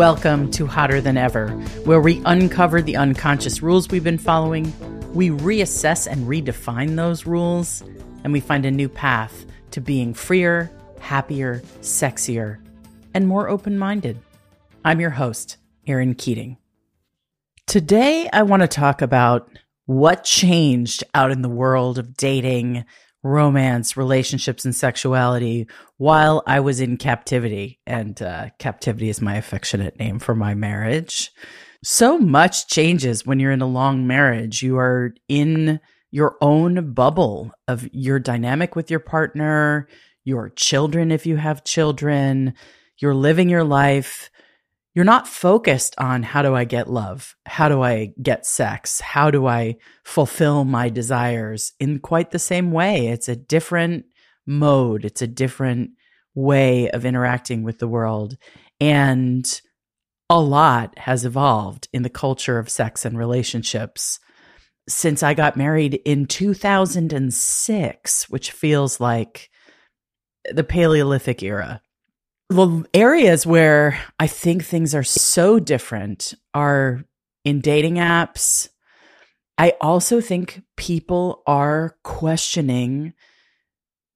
Welcome to Hotter Than Ever, where we uncover the unconscious rules we've been following, we reassess and redefine those rules, and we find a new path to being freer, happier, sexier, and more open minded. I'm your host, Erin Keating. Today, I want to talk about what changed out in the world of dating, romance, relationships, and sexuality while I was in captivity. And uh, captivity is my affectionate name for my marriage. So much changes when you're in a long marriage. You are in your own bubble of your dynamic with your partner, your children, if you have children. You're living your life you're not focused on how do I get love? How do I get sex? How do I fulfill my desires in quite the same way? It's a different mode, it's a different way of interacting with the world. And a lot has evolved in the culture of sex and relationships since I got married in 2006, which feels like the Paleolithic era the areas where I think things are so different are in dating apps. I also think people are questioning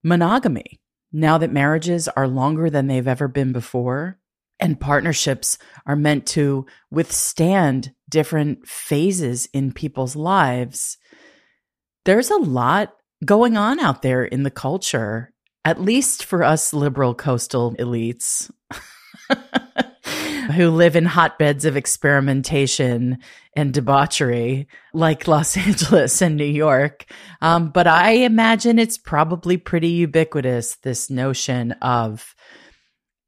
monogamy now that marriages are longer than they've ever been before and partnerships are meant to withstand different phases in people's lives. There's a lot going on out there in the culture at least for us liberal coastal elites who live in hotbeds of experimentation and debauchery like Los Angeles and New York. Um, but I imagine it's probably pretty ubiquitous, this notion of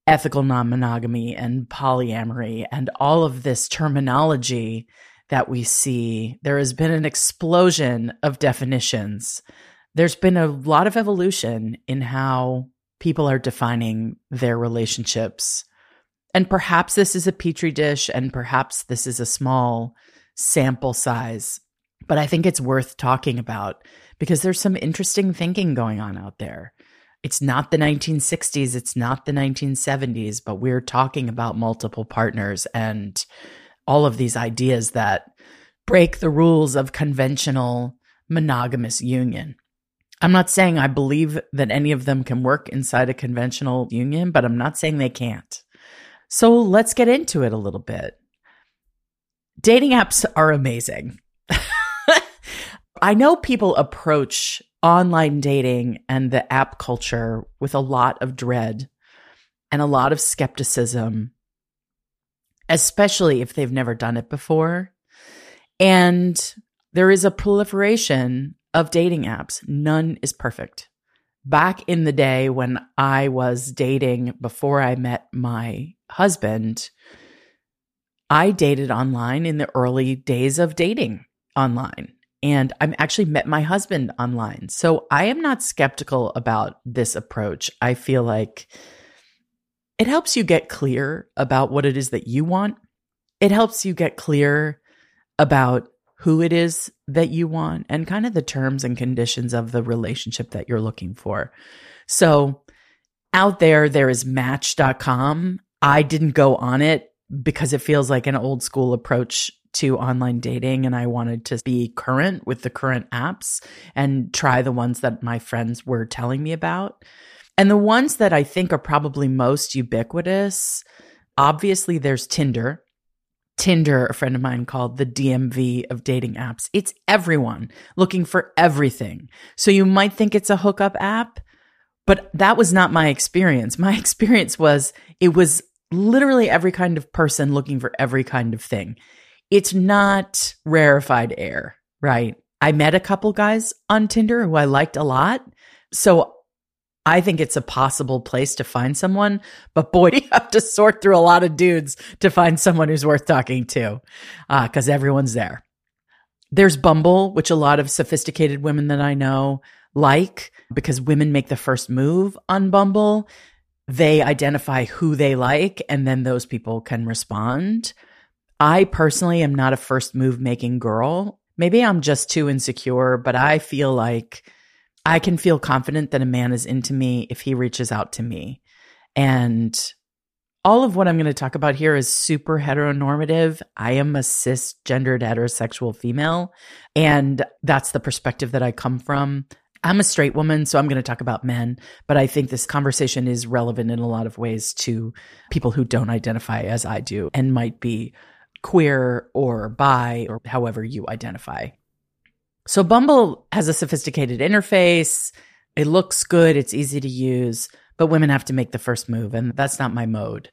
ethical non monogamy and polyamory and all of this terminology that we see. There has been an explosion of definitions there's been a lot of evolution in how people are defining their relationships. And perhaps this is a petri dish and perhaps this is a small sample size, but I think it's worth talking about because there's some interesting thinking going on out there. It's not the 1960s, it's not the 1970s, but we're talking about multiple partners and all of these ideas that break the rules of conventional monogamous union. I'm not saying I believe that any of them can work inside a conventional union, but I'm not saying they can't. So let's get into it a little bit. Dating apps are amazing. I know people approach online dating and the app culture with a lot of dread and a lot of skepticism, especially if they've never done it before. And there is a proliferation of dating apps, none is perfect. Back in the day when I was dating before I met my husband, I dated online in the early days of dating online. And I'm actually met my husband online. So I am not skeptical about this approach. I feel like it helps you get clear about what it is that you want. It helps you get clear about who it is that you want and kind of the terms and conditions of the relationship that you're looking for. So out there, there is match.com. I didn't go on it because it feels like an old school approach to online dating and I wanted to be current with the current apps and try the ones that my friends were telling me about. And the ones that I think are probably most ubiquitous, obviously there's Tinder. Tinder, a friend of mine called the DMV of dating apps. It's everyone looking for everything. So you might think it's a hookup app, but that was not my experience. My experience was it was literally every kind of person looking for every kind of thing. It's not rarefied air, right? I met a couple guys on Tinder who I liked a lot. So I think it's a possible place to find someone, but boy, do you have to sort through a lot of dudes to find someone who's worth talking to, because uh, everyone's there. There's Bumble, which a lot of sophisticated women that I know like because women make the first move on Bumble. They identify who they like, and then those people can respond. I personally am not a first move making girl. Maybe I'm just too insecure, but I feel like I can feel confident that a man is into me if he reaches out to me. And all of what I'm going to talk about here is super heteronormative. I am a cisgendered heterosexual female, and that's the perspective that I come from. I'm a straight woman, so I'm going to talk about men, but I think this conversation is relevant in a lot of ways to people who don't identify as I do and might be queer or bi or however you identify. So Bumble has a sophisticated interface. It looks good. It's easy to use, but women have to make the first move. And that's not my mode.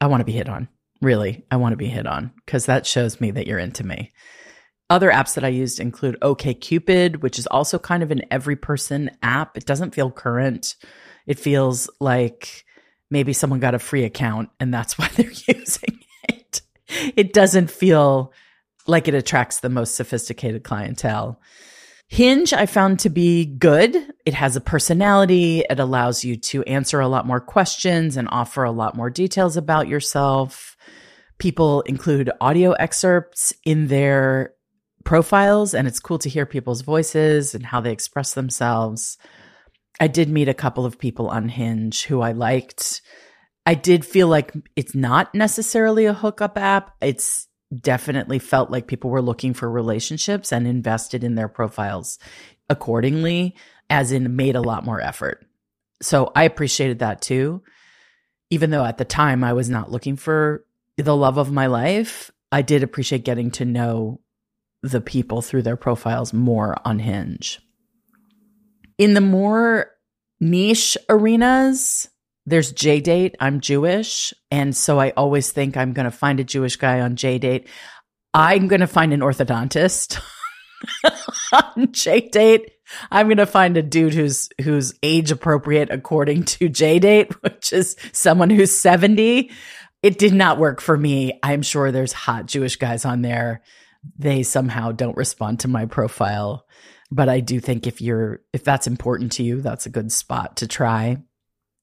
I want to be hit on. Really, I want to be hit on because that shows me that you're into me. Other apps that I used include OKCupid, which is also kind of an every person app. It doesn't feel current. It feels like maybe someone got a free account and that's why they're using it. It doesn't feel like it attracts the most sophisticated clientele. Hinge, I found to be good. It has a personality. It allows you to answer a lot more questions and offer a lot more details about yourself. People include audio excerpts in their profiles, and it's cool to hear people's voices and how they express themselves. I did meet a couple of people on Hinge who I liked. I did feel like it's not necessarily a hookup app. It's definitely felt like people were looking for relationships and invested in their profiles accordingly, as in made a lot more effort. So I appreciated that too. Even though at the time I was not looking for the love of my life, I did appreciate getting to know the people through their profiles more on Hinge. In the more niche arenas, there's J date. I'm Jewish. And so I always think I'm going to find a Jewish guy on J date. I'm going to find an orthodontist on J date. I'm going to find a dude who's, who's age appropriate according to J date, which is someone who's 70. It did not work for me. I'm sure there's hot Jewish guys on there. They somehow don't respond to my profile. But I do think if you're, if that's important to you, that's a good spot to try.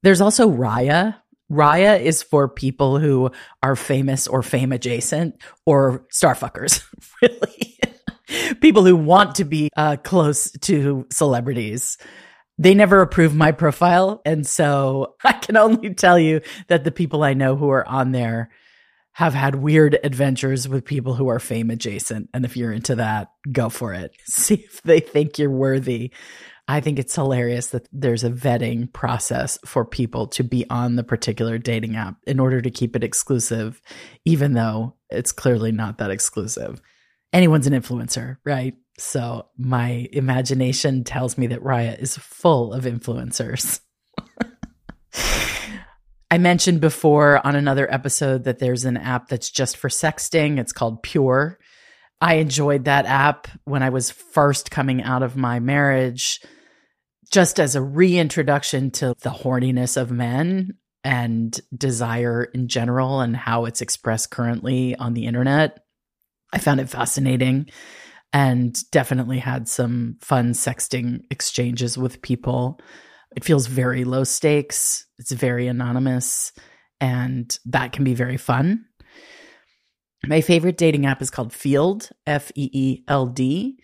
There's also Raya. Raya is for people who are famous or fame adjacent or starfuckers, really. people who want to be uh, close to celebrities. They never approve my profile. And so I can only tell you that the people I know who are on there have had weird adventures with people who are fame adjacent. And if you're into that, go for it. See if they think you're worthy I think it's hilarious that there's a vetting process for people to be on the particular dating app in order to keep it exclusive, even though it's clearly not that exclusive. Anyone's an influencer, right? So my imagination tells me that Raya is full of influencers. I mentioned before on another episode that there's an app that's just for sexting. It's called Pure. I enjoyed that app when I was first coming out of my marriage, just as a reintroduction to the horniness of men and desire in general and how it's expressed currently on the internet. I found it fascinating and definitely had some fun sexting exchanges with people. It feels very low stakes, it's very anonymous, and that can be very fun. My favorite dating app is called Feeld, F E E L D.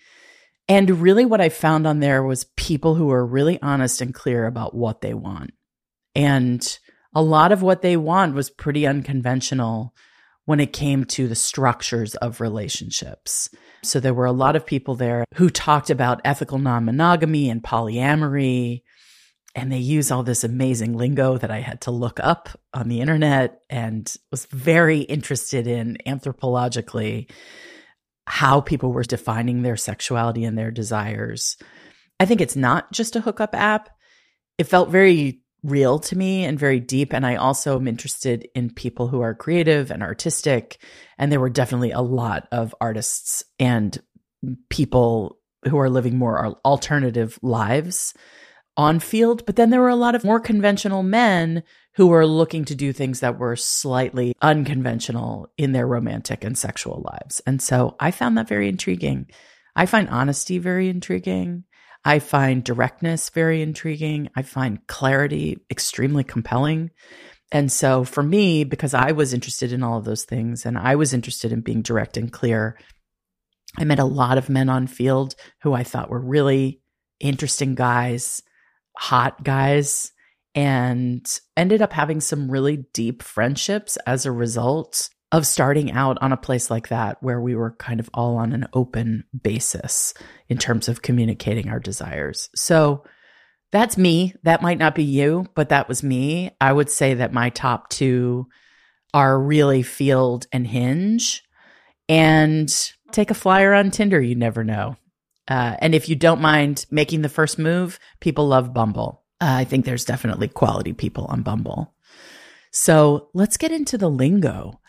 And really, what I found on there was people who are really honest and clear about what they want. And a lot of what they want was pretty unconventional when it came to the structures of relationships. So there were a lot of people there who talked about ethical non monogamy and polyamory and they use all this amazing lingo that I had to look up on the internet and was very interested in anthropologically how people were defining their sexuality and their desires. I think it's not just a hookup app. It felt very real to me and very deep. And I also am interested in people who are creative and artistic. And there were definitely a lot of artists and people who are living more alternative lives on Feeld. but then there were a lot of more conventional men who were looking to do things that were slightly unconventional in their romantic and sexual lives. And so I found that very intriguing. I find honesty very intriguing. I find directness very intriguing. I find clarity extremely compelling. And so for me, because I was interested in all of those things and I was interested in being direct and clear, I met a lot of men on Feeld who I thought were really interesting guys hot guys and ended up having some really deep friendships as a result of starting out on a place like that where we were kind of all on an open basis in terms of communicating our desires. So that's me. That might not be you, but that was me. I would say that my top two are really Feeld and Hinge. And take a flyer on Tinder. You never know. Uh, and if you don't mind making the first move, people love Bumble. Uh, I think there's definitely quality people on Bumble. So let's get into the lingo.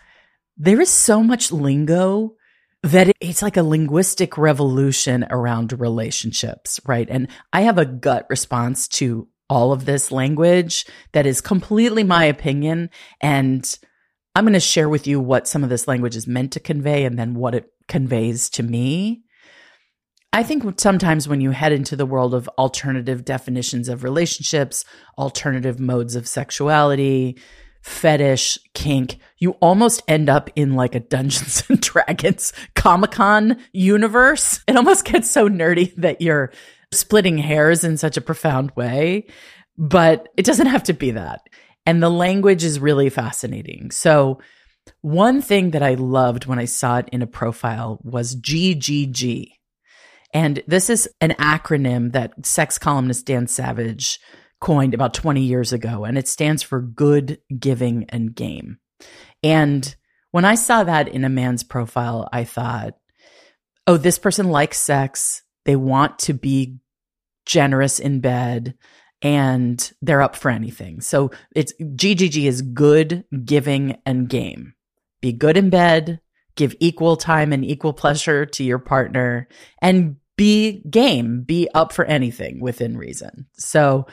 There is so much lingo that it's like a linguistic revolution around relationships, right? And I have a gut response to all of this language that is completely my opinion. And I'm going to share with you what some of this language is meant to convey and then what it conveys to me. I think sometimes when you head into the world of alternative definitions of relationships, alternative modes of sexuality, fetish, kink, you almost end up in like a Dungeons and Dragons Comic Con universe. It almost gets so nerdy that you're splitting hairs in such a profound way, but it doesn't have to be that. And the language is really fascinating. So, one thing that I loved when I saw it in a profile was GGG. And this is an acronym that sex columnist Dan Savage coined about 20 years ago, and it stands for good, giving, and game. And when I saw that in a man's profile, I thought, oh, this person likes sex. They want to be generous in bed and they're up for anything. So it's GGG is good, giving, and game. Be good in bed, give equal time and equal pleasure to your partner, and be game, be up for anything within reason. So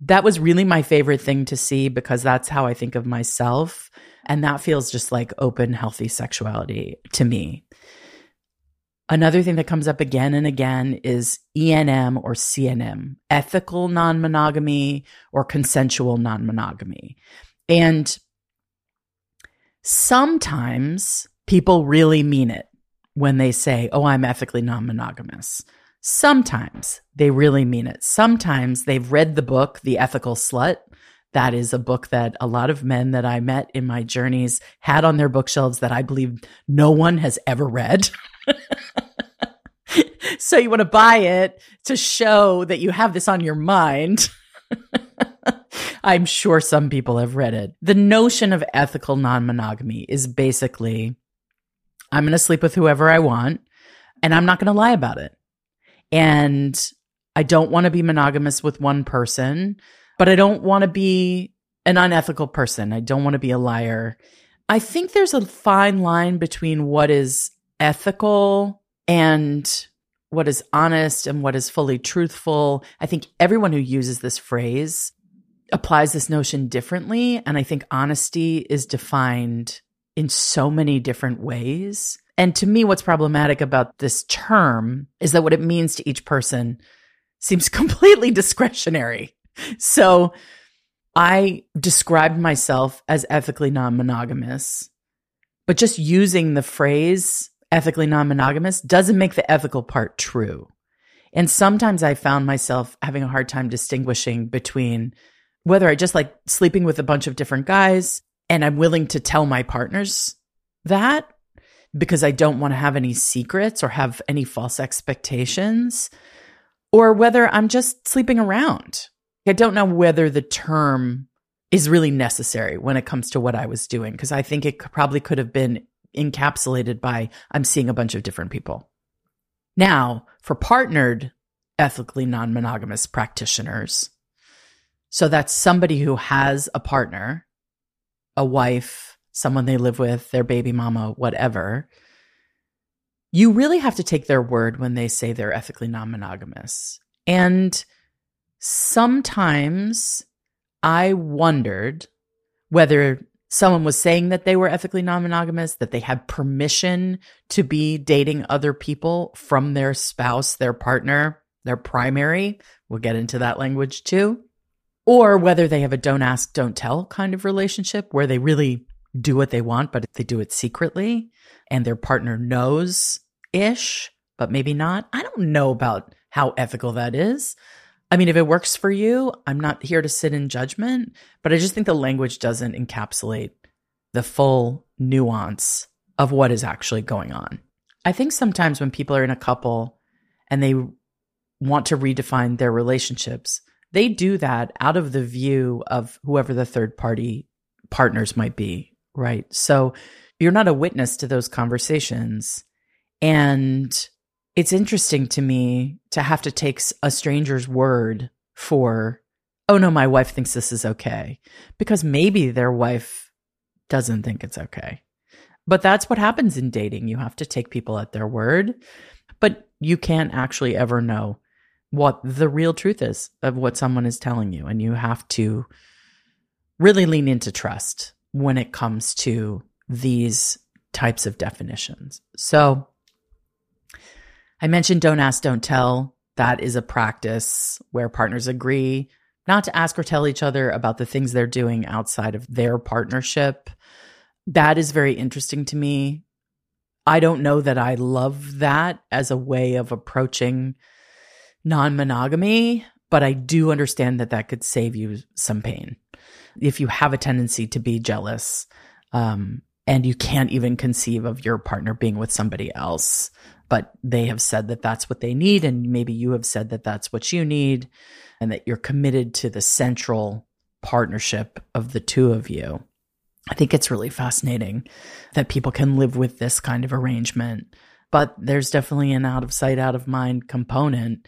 that was really my favorite thing to see because that's how I think of myself. And that feels just like open, healthy sexuality to me. Another thing that comes up again and again is ENM or CNM, ethical non monogamy or consensual non monogamy. And sometimes people really mean it when they say, Oh, I'm ethically non monogamous. Sometimes they really mean it. Sometimes they've read the book, The Ethical Slut. That is a book that a lot of men that I met in my journeys had on their bookshelves that I believe no one has ever read. so you want to buy it to show that you have this on your mind. I'm sure some people have read it. The notion of ethical non monogamy is basically I'm going to sleep with whoever I want and I'm not going to lie about it. And I don't want to be monogamous with one person, but I don't want to be an unethical person. I don't want to be a liar. I think there's a fine line between what is ethical and what is honest and what is fully truthful. I think everyone who uses this phrase applies this notion differently. And I think honesty is defined in so many different ways. And to me, what's problematic about this term is that what it means to each person seems completely discretionary. So I described myself as ethically non monogamous, but just using the phrase ethically non monogamous doesn't make the ethical part true. And sometimes I found myself having a hard time distinguishing between whether I just like sleeping with a bunch of different guys and I'm willing to tell my partners that because I don't want to have any secrets or have any false expectations, or whether I'm just sleeping around. I don't know whether the term is really necessary when it comes to what I was doing because I think it probably could have been encapsulated by I'm seeing a bunch of different people. Now, for partnered ethically non monogamous practitioners, so that's somebody who has a partner, a wife, someone they live with, their baby mama, whatever. You really have to take their word when they say they're ethically non monogamous. And sometimes I wondered whether someone was saying that they were ethically non monogamous, that they had permission to be dating other people from their spouse, their partner, their primary. We'll get into that language too. Or whether they have a don't ask, don't tell kind of relationship where they really do what they want, but they do it secretly and their partner knows ish, but maybe not. I don't know about how ethical that is. I mean, if it works for you, I'm not here to sit in judgment, but I just think the language doesn't encapsulate the full nuance of what is actually going on. I think sometimes when people are in a couple and they want to redefine their relationships, they do that out of the view of whoever the third party partners might be, right? So you're not a witness to those conversations. And it's interesting to me to have to take a stranger's word for, oh no, my wife thinks this is okay. Because maybe their wife doesn't think it's okay. But that's what happens in dating. You have to take people at their word, but you can't actually ever know what the real truth is of what someone is telling you. And you have to really lean into trust when it comes to these types of definitions. So I mentioned don't ask, don't tell. That is a practice where partners agree not to ask or tell each other about the things they're doing outside of their partnership. That is very interesting to me. I don't know that I love that as a way of approaching non monogamy, but I do understand that that could save you some pain. If you have a tendency to be jealous, um, and you can't even conceive of your partner being with somebody else, but they have said that that's what they need. And maybe you have said that that's what you need, and that you're committed to the central partnership of the two of you. I think it's really fascinating that people can live with this kind of arrangement, but there's definitely an out of sight, out of mind component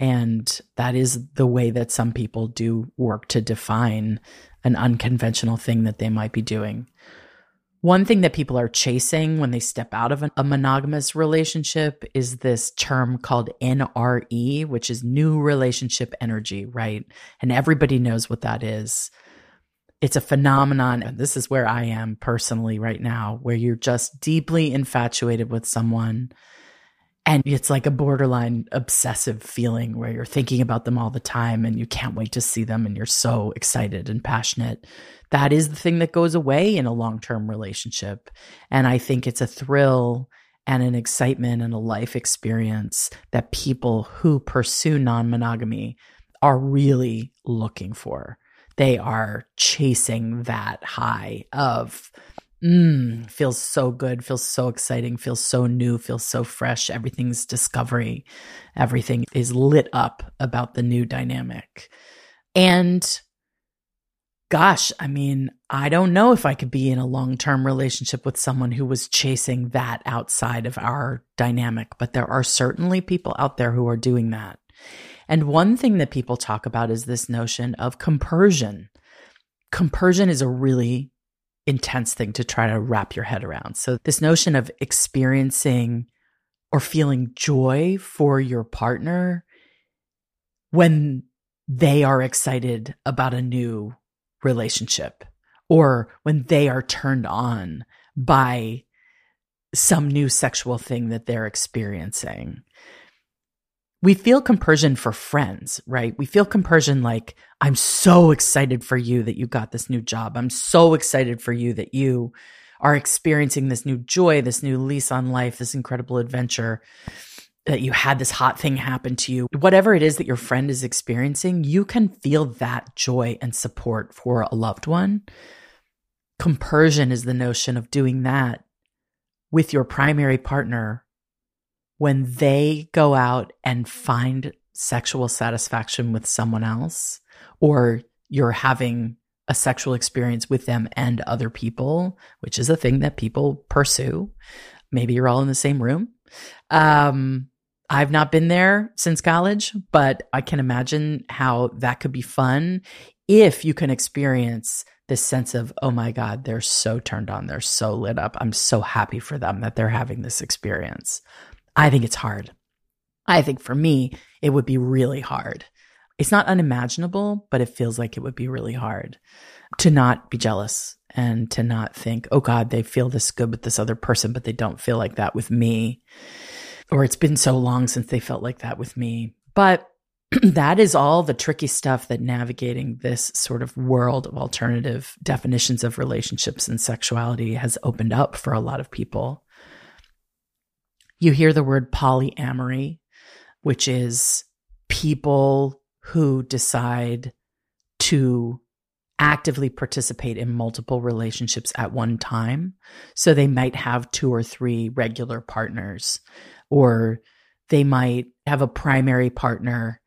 and that is the way that some people do work to define an unconventional thing that they might be doing. One thing that people are chasing when they step out of a monogamous relationship is this term called NRE, which is new relationship energy, right? And everybody knows what that is. It's a phenomenon. And this is where I am personally right now, where you're just deeply infatuated with someone and it's like a borderline obsessive feeling where you're thinking about them all the time and you can't wait to see them and you're so excited and passionate. That is the thing that goes away in a long term relationship. And I think it's a thrill and an excitement and a life experience that people who pursue non monogamy are really looking for. They are chasing that high of mm, feels so good, feels so exciting, feels so new, feels so fresh. Everything's discovery. Everything is lit up about the new dynamic. And gosh, I mean, I don't know if I could be in a long term relationship with someone who was chasing that outside of our dynamic, but there are certainly people out there who are doing that. And one thing that people talk about is this notion of compersion. Compersion is a really intense thing to try to wrap your head around. So, this notion of experiencing or feeling joy for your partner when they are excited about a new relationship or when they are turned on by some new sexual thing that they're experiencing we feel compersion for friends, right? We feel compersion like, I'm so excited for you that you got this new job. I'm so excited for you that you are experiencing this new joy, this new lease on life, this incredible adventure, that you had this hot thing happen to you. Whatever it is that your friend is experiencing, you can feel that joy and support for a loved one. Compersion is the notion of doing that with your primary partner when they go out and find sexual satisfaction with someone else, or you're having a sexual experience with them and other people, which is a thing that people pursue. Maybe you're all in the same room. Um, I've not been there since college, but I can imagine how that could be fun if you can experience this sense of, oh my God, they're so turned on. They're so lit up. I'm so happy for them that they're having this experience. I think it's hard. I think for me, it would be really hard. It's not unimaginable, but it feels like it would be really hard to not be jealous and to not think, oh God, they feel this good with this other person, but they don't feel like that with me. Or it's been so long since they felt like that with me. But that is all the tricky stuff that navigating this sort of world of alternative definitions of relationships and sexuality has opened up for a lot of people. You hear the word polyamory, which is people who decide to actively participate in multiple relationships at one time. So they might have two or three regular partners, or they might have a primary partner.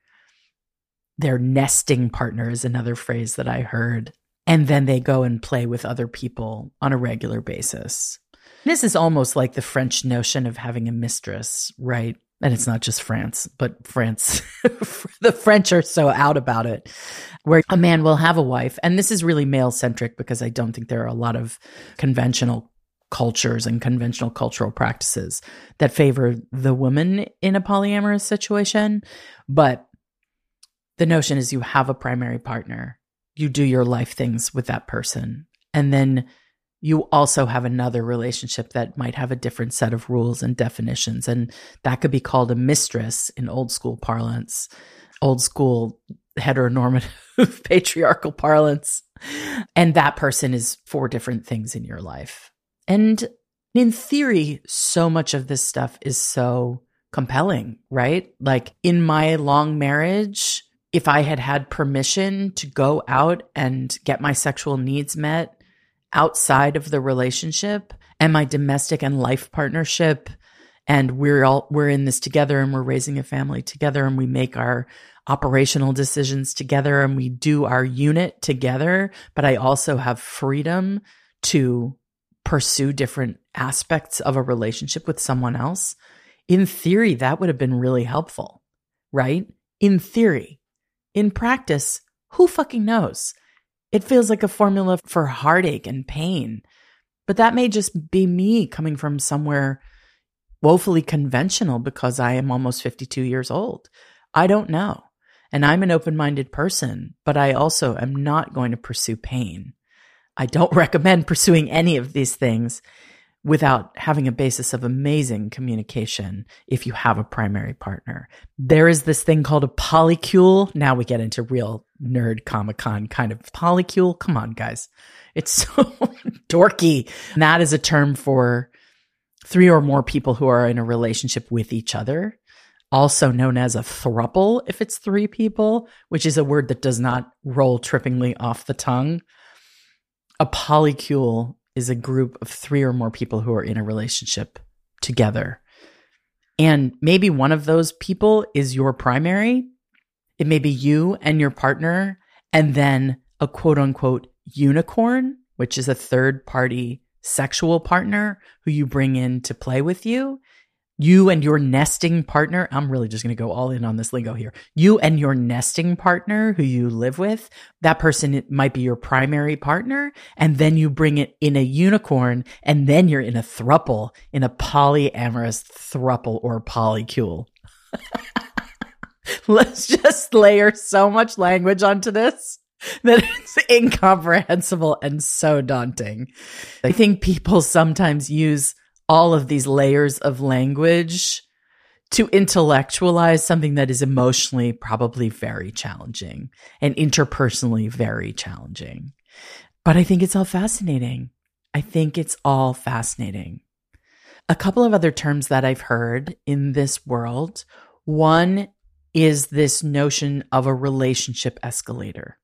Their nesting partner is another phrase that I heard. And then they go and play with other people on a regular basis. This is almost like the French notion of having a mistress, right? And it's not just France, but France, the French are so out about it, where a man will have a wife. And this is really male centric because I don't think there are a lot of conventional cultures and conventional cultural practices that favor the woman in a polyamorous situation. But the notion is you have a primary partner, you do your life things with that person. And then you also have another relationship that might have a different set of rules and definitions. And that could be called a mistress in old school parlance, old school heteronormative patriarchal parlance. And that person is four different things in your life. And in theory, so much of this stuff is so compelling, right? Like in my long marriage, if I had had permission to go out and get my sexual needs met outside of the relationship and my domestic and life partnership. And we're all we're in this together and we're raising a family together and we make our operational decisions together and we do our unit together. But i also have freedom to pursue different aspects of a relationship with someone else. In theory that would have been really helpful right? In theory. In practice who fucking knows it feels like a formula for heartache and pain. But that may just be me coming from somewhere woefully conventional because I am almost 52 years old. I don't know. And I'm an open minded person, but I also am not going to pursue pain. I don't recommend pursuing any of these things without having a basis of amazing communication if you have a primary partner. There is this thing called a polycule. Now we get into real nerd Comic Con kind of polycule. Come on, guys. It's so dorky. And that is a term for three or more people who are in a relationship with each other, also known as a thruple if it's three people, which is a word that does not roll trippingly off the tongue. A polycule is a group of three or more people who are in a relationship together. And maybe one of those people is your primary. It may be you and your partner, and then a quote unquote unicorn, which is a third party sexual partner who you bring in to play with you you and your nesting partner, I'm really just going to go all in on this lingo here. You and your nesting partner who you live with, that person might be your primary partner. And then you bring it in a unicorn and then you're in a thruple, in a polyamorous thruple or polycule. Let's just layer so much language onto this that it's incomprehensible and so daunting. I think people sometimes use all of these layers of language to intellectualize something that is emotionally probably very challenging and interpersonally very challenging. But I think it's all fascinating. I think it's all fascinating. A couple of other terms that I've heard in this world. One is this notion of a relationship escalator.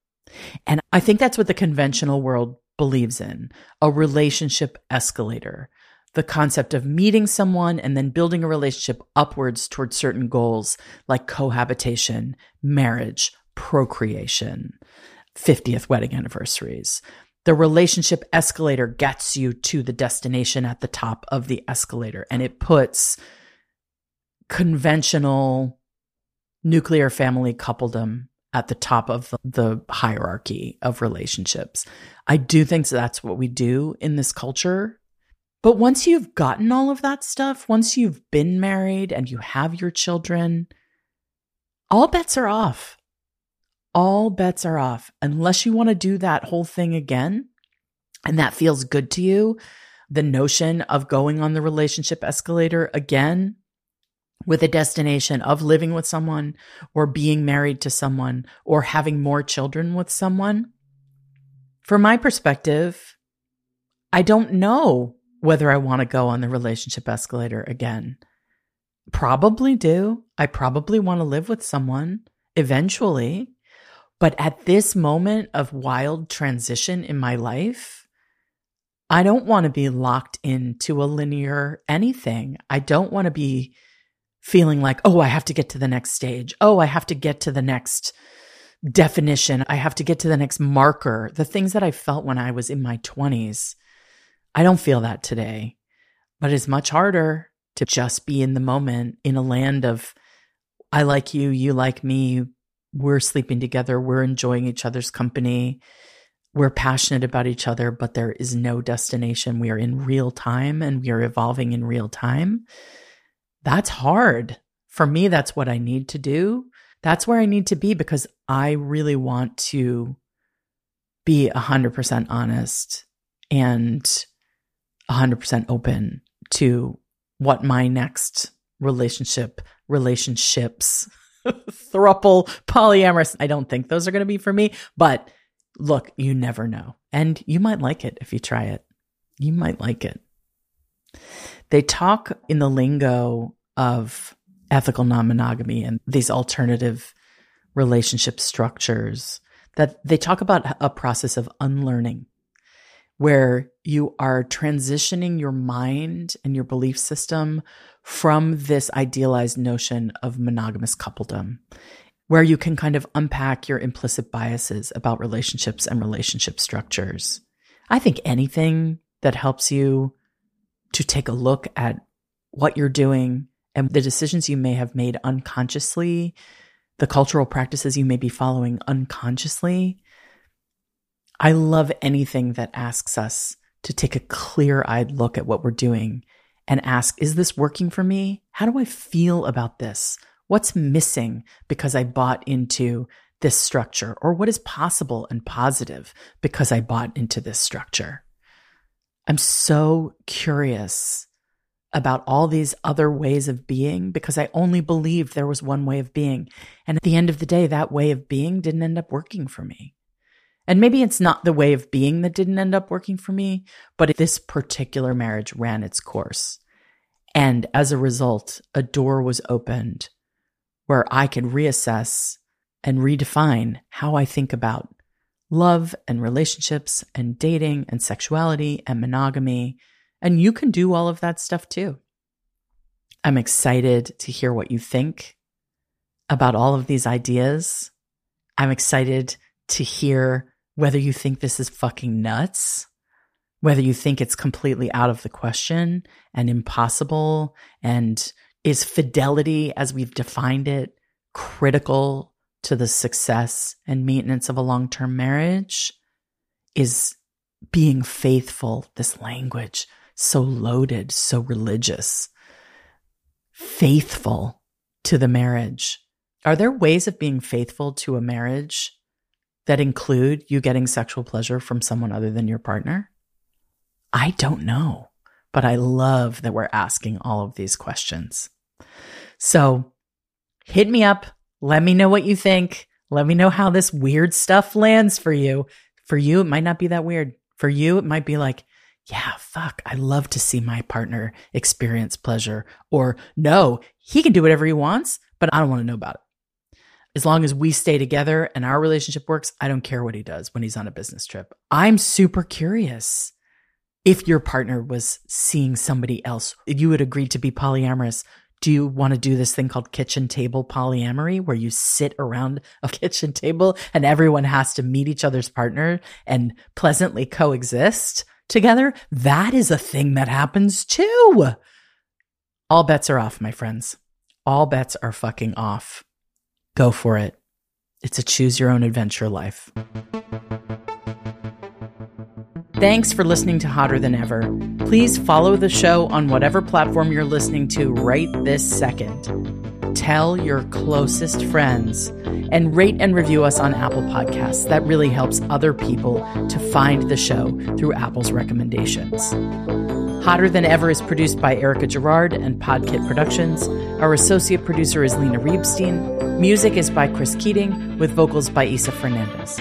And I think that's what the conventional world believes in a relationship escalator the concept of meeting someone and then building a relationship upwards towards certain goals like cohabitation, marriage, procreation, 50th wedding anniversaries. The relationship escalator gets you to the destination at the top of the escalator and it puts conventional nuclear family coupledom at the top of the hierarchy of relationships. I do think that's what we do in this culture but once you've gotten all of that stuff, once you've been married and you have your children, all bets are off. All bets are off. Unless you want to do that whole thing again and that feels good to you, the notion of going on the relationship escalator again with a destination of living with someone or being married to someone or having more children with someone. From my perspective, I don't know whether I want to go on the relationship escalator again. Probably do. I probably want to live with someone eventually. But at this moment of wild transition in my life, I don't want to be locked into a linear anything. I don't want to be feeling like, oh, I have to get to the next stage. Oh, I have to get to the next definition. I have to get to the next marker. The things that I felt when I was in my 20s, I don't feel that today. But it's much harder to just be in the moment in a land of, I like you, you like me, we're sleeping together, we're enjoying each other's company, we're passionate about each other, but there is no destination. We are in real time and we are evolving in real time. That's hard. For me, that's what I need to do. That's where I need to be because I really want to be 100% honest and 100% open to what my next relationship, relationships, thruple, polyamorous, I don't think those are going to be for me. But look, you never know. And you might like it if you try it. You might like it. They talk in the lingo of ethical non monogamy and these alternative relationship structures that they talk about a process of unlearning where you are transitioning your mind and your belief system from this idealized notion of monogamous coupledom, where you can kind of unpack your implicit biases about relationships and relationship structures. I think anything that helps you to take a look at what you're doing and the decisions you may have made unconsciously, the cultural practices you may be following unconsciously, I love anything that asks us to take a clear eyed look at what we're doing and ask, is this working for me? How do I feel about this? What's missing because I bought into this structure? Or what is possible and positive because I bought into this structure? I'm so curious about all these other ways of being because I only believed there was one way of being. And at the end of the day, that way of being didn't end up working for me. And maybe it's not the way of being that didn't end up working for me, but this particular marriage ran its course. And as a result, a door was opened where I could reassess and redefine how I think about love and relationships and dating and sexuality and monogamy. And you can do all of that stuff too. I'm excited to hear what you think about all of these ideas. I'm excited to hear whether you think this is fucking nuts, whether you think it's completely out of the question and impossible, and is fidelity as we've defined it critical to the success and maintenance of a long term marriage? Is being faithful, this language, so loaded, so religious, faithful to the marriage. Are there ways of being faithful to a marriage that include you getting sexual pleasure from someone other than your partner? I don't know, but I love that we're asking all of these questions. So hit me up. Let me know what you think. Let me know how this weird stuff lands for you. For you, it might not be that weird. For you, it might be like, yeah, fuck, I love to see my partner experience pleasure. Or no, he can do whatever he wants, but I don't want to know about it as long as we stay together and our relationship works, I don't care what he does when he's on a business trip. I'm super curious if your partner was seeing somebody else, you would agree to be polyamorous. Do you want to do this thing called kitchen table polyamory where you sit around a kitchen table and everyone has to meet each other's partner and pleasantly coexist together? That is a thing that happens too. All bets are off, my friends. All bets are fucking off. Go for it. It's a choose your own adventure life. Thanks for listening to Hotter Than Ever. Please follow the show on whatever platform you're listening to right this second. Tell your closest friends and rate and review us on Apple Podcasts. That really helps other people to find the show through Apple's recommendations. Hotter Than Ever is produced by Erica Gerard and Podkit Productions. Our associate producer is Lena Reebstein. Music is by Chris Keating with vocals by Isa Fernandez.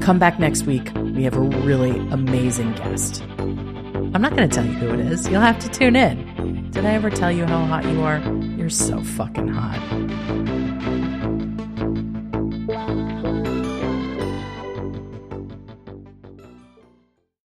Come back next week. We have a really amazing guest. I'm not going to tell you who it is. You'll have to tune in. Did I ever tell you how hot you are? You're so fucking hot.